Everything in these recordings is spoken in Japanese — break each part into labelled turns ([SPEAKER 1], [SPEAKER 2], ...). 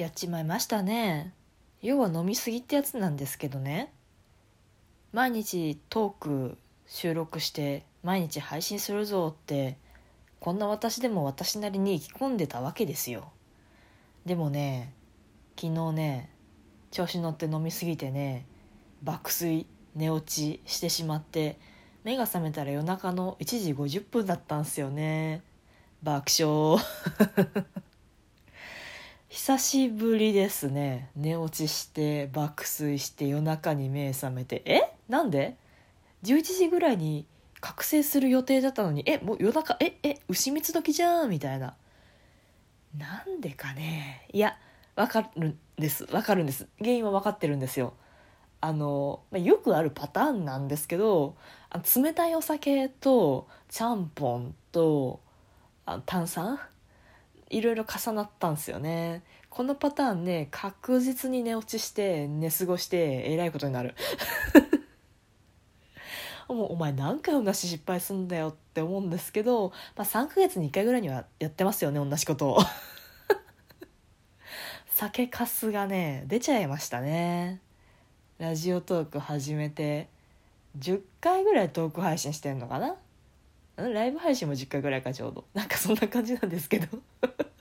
[SPEAKER 1] やっちまいましたね。要は飲みすぎってやつなんですけどね。毎日トーク収録して毎日配信するぞってこんな私でも私なりに意気込んでたわけですよ。でもね昨日ね調子乗って飲みすぎてね爆睡寝落ちしてしまって目が覚めたら夜中の1時50分だったんすよね。爆笑。久しぶりですね。寝落ちして爆睡して夜中に目覚めて。え？なんで ?11 時ぐらいに覚醒する予定だったのに。え？もう夜中？え？え？牛蜜時じゃんみたいな。なんでかね。いやわかるんです。わかるんです。原因は分かってるんですよ。あの、まあ、よくあるパターンなんですけどあ冷たいお酒とちゃんぽんとあ炭酸いろいろ重なったんですよね。このパターンね確実に寝落ちして寝過ごしてえらいことになる。もうお前何回同じ失敗すんだよって思うんですけど、まあ、3ヶ月に1回ぐらいにはやってますよね同じことを。酒かすがね出ちゃいましたね。ラジオトーク始めて10回ぐらいトーク配信してんのかなライブ配信も10回ぐらいかちょうど。なんかそんな感じなんですけど。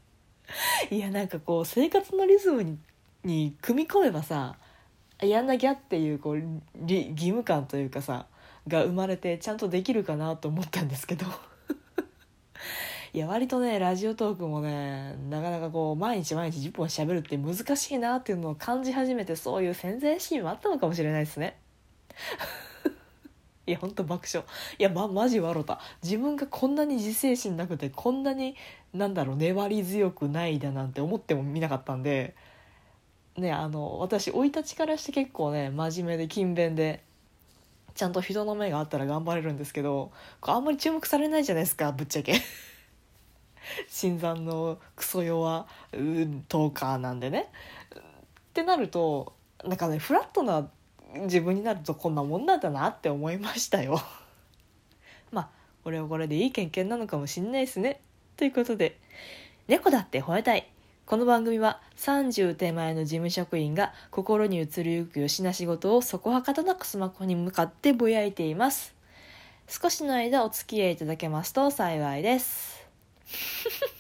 [SPEAKER 1] いやなんかこう生活のリズムに組み込めばさやんなきゃっていうこう義務感というかさが生まれてちゃんとできるかなと思ったんですけど。いや割とねラジオトークもねなかなかこう毎日毎日10分喋るって難しいなっていうのを感じ始めてそういう潜在シーンもあったのかもしれないですね。いやほんと爆笑。いやまマジ笑った。自分がこんなに自制心なくてこんなになんだろう粘り強くないだなんて思ってもみなかったんでねあの私生い立ちからして結構ね真面目で勤勉でちゃんと人の目があったら頑張れるんですけどあんまり注目されないじゃないですかぶっちゃけ。新参のクソ弱トーカーなんでね。ってなるとなんかねフラットな自分になるとこんなもんなんだなって思いましたよ。まあこれはこれでいい経験なのかもしんないですね。ということで猫だって吠えたい。この番組は30手前の事務職員が心に移りゆくよしな仕事をそこはかとなくスマホに向かってぼやいています。少しの間お付き合いいただけますと幸いです。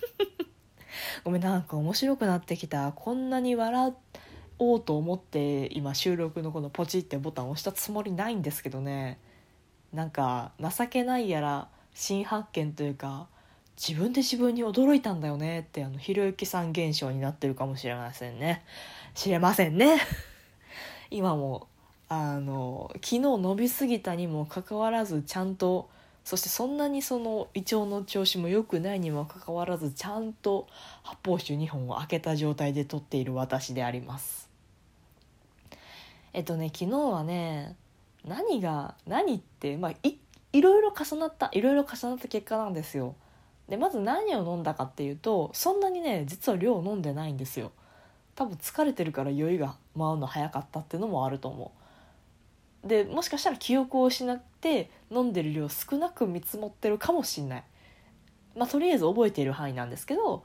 [SPEAKER 1] ごめんなんか面白くなってきた。こんなに笑っておうと思って今収録のこのポチってボタンを押したつもりないんですけどね。なんか情けないやら新発見というか自分で自分に驚いたんだよねってあのひろゆきさん現象になってるかもしれませんね。知れませんね。今もあの昨日伸びすぎたにもかかわらずちゃんとそしてそんなにその胃腸の調子も良くないにもかかわらずちゃんと発泡酒2本を開けた状態で撮っている私であります。えっとね昨日はね何が何ってまあいいろいろ重なったいろいろ重なった結果なんですよ。でまず何を飲んだかっていうとそんなにね実は量を飲んでないんですよ。多分疲れてるから酔いが舞うの早かったっていうのもあると思う。でもしかしたら記憶を失って飲んでる量少なく見積もってるかもしんない。まあとりあえず覚えている範囲なんですけど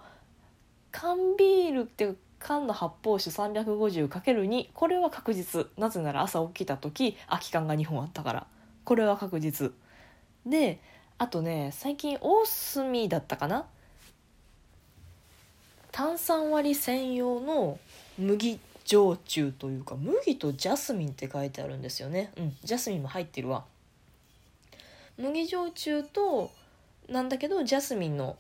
[SPEAKER 1] 缶ビールっていう缶の発泡酒 350×2 これは確実。なぜなら朝起きた時空き缶が2本あったから。これは確実。であとね最近大隅だったかな。炭酸割り専用の麦焼酎というか麦とジャスミンって書いてあるんですよね。うんジャスミンも入ってるわ。麦焼酎となんだけどジャスミンの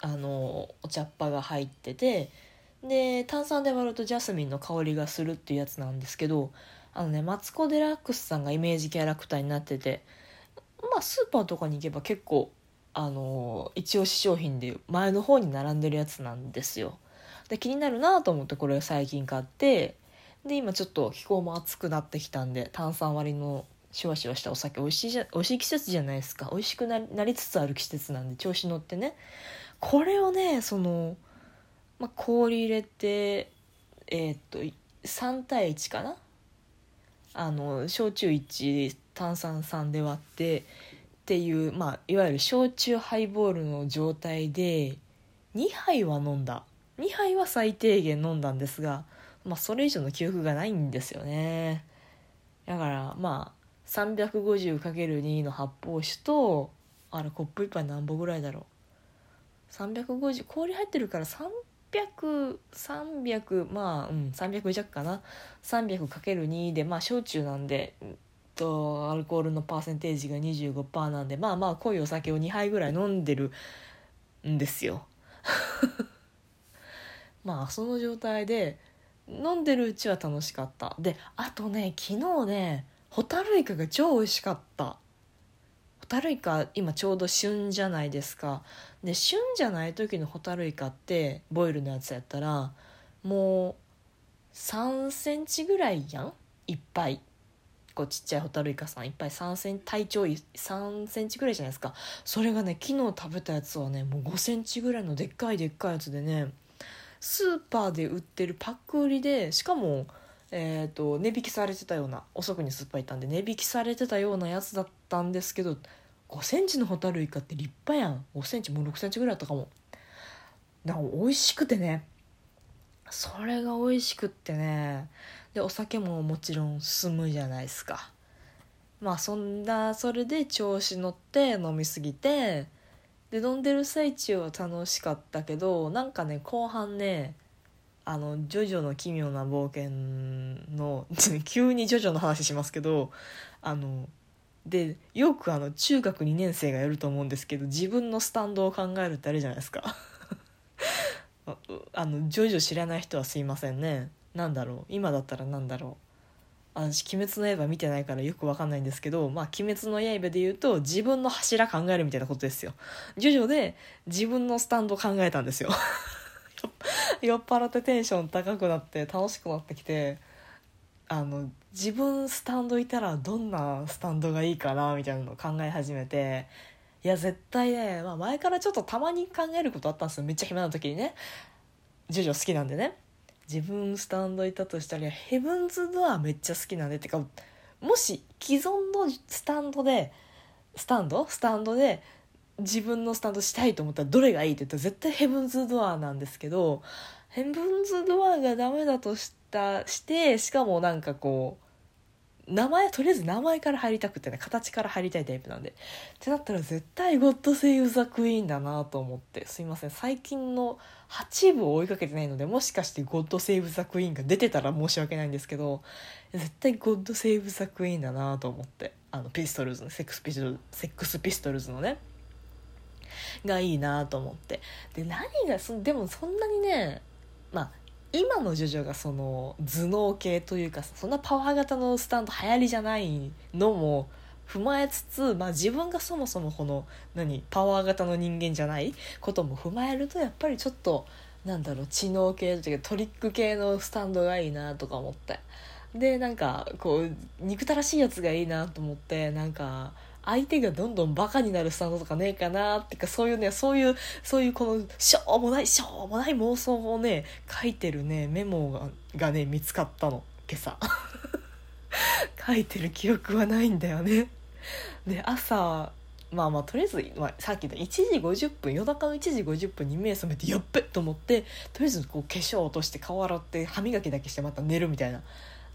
[SPEAKER 1] あのお茶っ葉が入っててで炭酸で割るとジャスミンの香りがするっていうやつなんですけどあのねマツコ・デラックスさんがイメージキャラクターになっててまあスーパーとかに行けば結構あの一押し商品で前の方に並んでるやつなんですよ。で気になるなと思ってこれ最近買ってで今ちょっと気候も暑くなってきたんで炭酸割りのシュワシュワしたお酒美味しいじゃ美味しい季節じゃないですか。美味しくなりつつある季節なんで調子乗ってね。これをねそのまあ、氷入れてえー、っと3対1かな？あの焼酎1炭酸3で割ってっていう、まあ、いわゆる焼酎ハイボールの状態で2杯は飲んだ。2杯は最低限飲んだんですが、まあ、それ以上の記憶がないんですよね。だからまあ 350×2 の発泡酒とあれコップ1杯何本ぐらいだろう。350氷入ってるから300300まあうん300弱かな。300×2 でまあ焼酎なんでとアルコールのパーセンテージが25%なんでまあまあ濃いお酒を2杯ぐらい飲んでるんですよ。まあその状態で飲んでるうちは楽しかった。であとね昨日ねホタルイカが超美味しかった。ホタルイカ今ちょうど旬じゃないですか。で旬じゃない時のホタルイカってボイルのやつやったらもう3センチぐらいやん？いっぱい。こうちっちゃいホタルイカさん。いっぱい3セン体長3センチぐらいじゃないですか。それがね昨日食べたやつはねもう5センチぐらいのでっかいでっかいやつでねスーパーで売ってるパック売りでしかもえーと、値引きされてたような遅くにスーパー行ったんで値引きされてたようなやつだったんですけど5センチのホタルイカって立派やん。5センチもう6センチぐらいあったかも。だか美味しくてね。それが美味しくってね。でお酒ももちろん進むじゃないですか。まあそんなそれで調子乗って飲みすぎてで飲んでる最中は楽しかったけどなんかね後半ねあの「ジョジョの奇妙な冒険の」急にジョジョの話しますけどあのでよくあの中学2年生がやると思うんですけど自分のスタンドを考えるってあるじゃないですか。あのジョジョ知らない人はすいませんね。何だろう。今だったら何だろう。私「鬼滅の刃」見てないからよく分かんないんですけど「まあ、鬼滅の刃」で言うと自分の柱考えるみたいなことですよ。ジョジョで自分のスタンド考えたんですよ。酔っ払ってテンション高くなって楽しくなってきてあの自分スタンドいたらどんなスタンドがいいかなみたいなのを考え始めていや絶対ね、まあ、前からちょっとたまに考えることあったんです。よめっちゃ暇な時にね。ジョジョ好きなんでね。自分スタンドいたとしたらヘブンズ・ドアめっちゃ好きなんでってかもし既存のスタンドでスタンド？スタンドで自分のスタンドしたいと思ったらどれがいいって言ったら絶対ヘブンズ・ドアなんですけどヘブンズ・ドアがダメだとしてたしてしかもなんかこう名前とりあえず名前から入りたくてね形から入りたいタイプなんで。ってなったら絶対ゴッド・セイブ・ザ・クイーンだなと思って。すいません。最近の8部を追いかけてないのでもしかしてゴッド・セイブ・ザ・クイーンが出てたら申し訳ないんですけど絶対ゴッド・セイブ・ザ・クイーンだなと思って。あのピストルズのセックスピストルセックスピストルズのね。がいいなと思って。で何がそでもそんなにねまあ今のジョジョがその頭脳系というかそんなパワー型のスタンド流行りじゃないのも踏まえつつ、まあ、自分がそもそもこの何パワー型の人間じゃないことも踏まえるとやっぱりちょっとなんだろう知能系というかトリック系のスタンドがいいなとか思って。でなんかこう憎たらしいやつがいいなと思ってなんか相手がどんどんバカになるスタンドとかねえかなってかそういうねそういうそういうこのしょうもないしょうもない妄想をね書いてるねメモががね見つかったの。今朝。書いてる記憶はないんだよね。で朝まあまあとりあえず、まあ、さっき言った1時50分夜中の1時50分に目覚めてやっべと思ってとりあえずこう化粧落として顔洗って歯磨きだけしてまた寝るみたいな。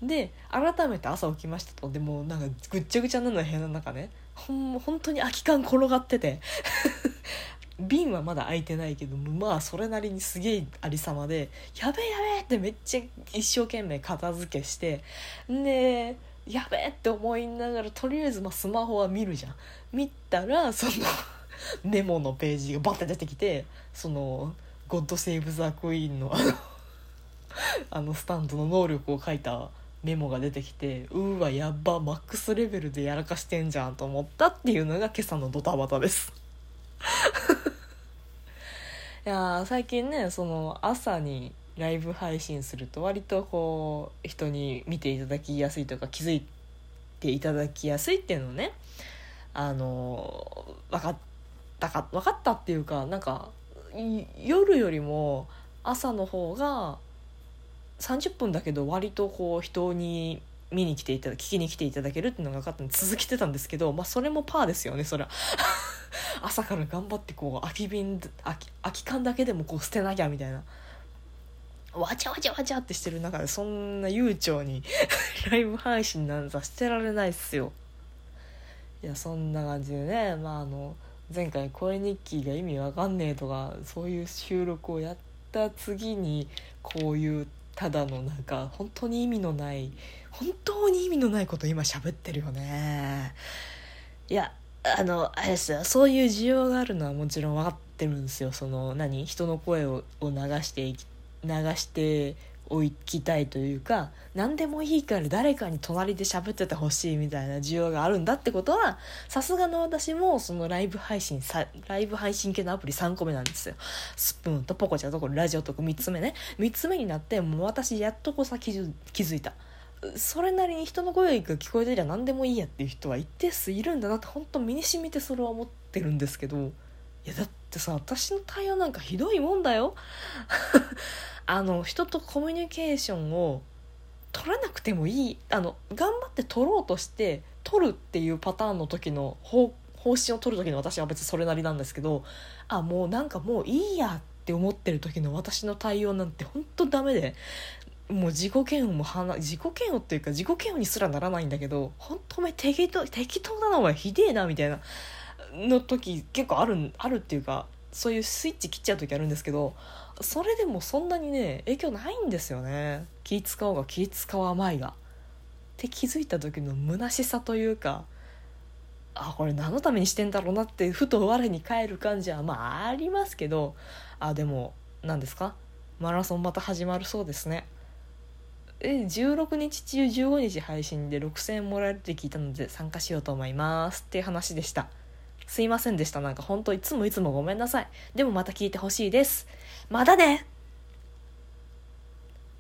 [SPEAKER 1] で改めて朝起きましたと。でもなんかぐっちゃぐちゃなの部屋の中ね。ほん本当に空き缶転がってて。瓶はまだ開いてないけどまあそれなりにすげえありさまでやべえやべえってめっちゃ一生懸命片付けしてでやべえって思いながらとりあえずまスマホは見るじゃん。見たらその メモのページがバッて出てきてその「ゴッド・セーブ・ザ・クイーンの」あのスタンドの能力を書いたメモが出てきてうわやっばマックスレベルでやらかしてんじゃんと思ったっていうのが今朝のドタバタです。いや最近ねその朝にライブ配信すると割とこう人に見ていただきやすいとか気づいていただきやすいっていうのをねあの分かったか分かったっていうかなんか夜よりも朝の方が30分だけど割とこう人に見に来ていただ聞きに来ていただけるっていうのが分かったんで続けてたんですけど、まあ、それもパーですよねそれは。朝から頑張ってこう空き瓶空き空き缶だけでもこう捨てなきゃみたいな。わちゃわちゃわちゃってしてる中でそんな悠長に ライブ配信なんざしてられないっすよ。いやそんな感じでねまああの前回声日記が意味わかんねえとかそういう収録をやった次にこういうただのなんか本当に意味のない本当に意味のないこと今喋ってるよね。いやあのあれですよ。そういう需要があるのはもちろん分かってるんですよ。その何？人の声を流して流しておきたいというか何でもいいから誰かに隣で喋っててほしいみたいな需要があるんだってことはさすがの私もそのライブ配信さライブ配信系のアプリ3個目なんですよ。スプーンとポコちゃんとこれラジオとか3つ目ね。3つ目になってもう私やっとこさ気づいた。それなりに人の声が聞こえてりゃ何でもいいやっていう人は一定数いるんだなって本当身に染みてそれは思ってるんですけど。いやだってさ私の対応なんかひどいもんだよ。あの人とコミュニケーションを取らなくてもいい。あの頑張って取ろうとして取るっていうパターンの時の方方針を取る時の私は別にそれなりなんですけどあもうなんかもういいやって思ってる時の私の対応なんて本当ダメでもう自己嫌悪もはな自己嫌悪っていうか自己嫌悪にすらならないんだけど本当お前適当適当なお前ひでえなみたいな。の時結構あるあるっていうかそういうスイッチ切っちゃう時あるんですけどそれでもそんなにね影響ないんですよね。気使おうが気使わまいが。って気づいた時の虚しさというかあこれ何のためにしてんだろうなってふと我に返る感じはまあありますけどあでも何ですか？マラソンまた始まるそうですね。え16日中15日配信で6000円もらえるって聞いたので参加しようと思いますっていう話でした。すいませんでした。なんかほんといつもいつもごめんなさい。でもまた聞いてほしいです。またね。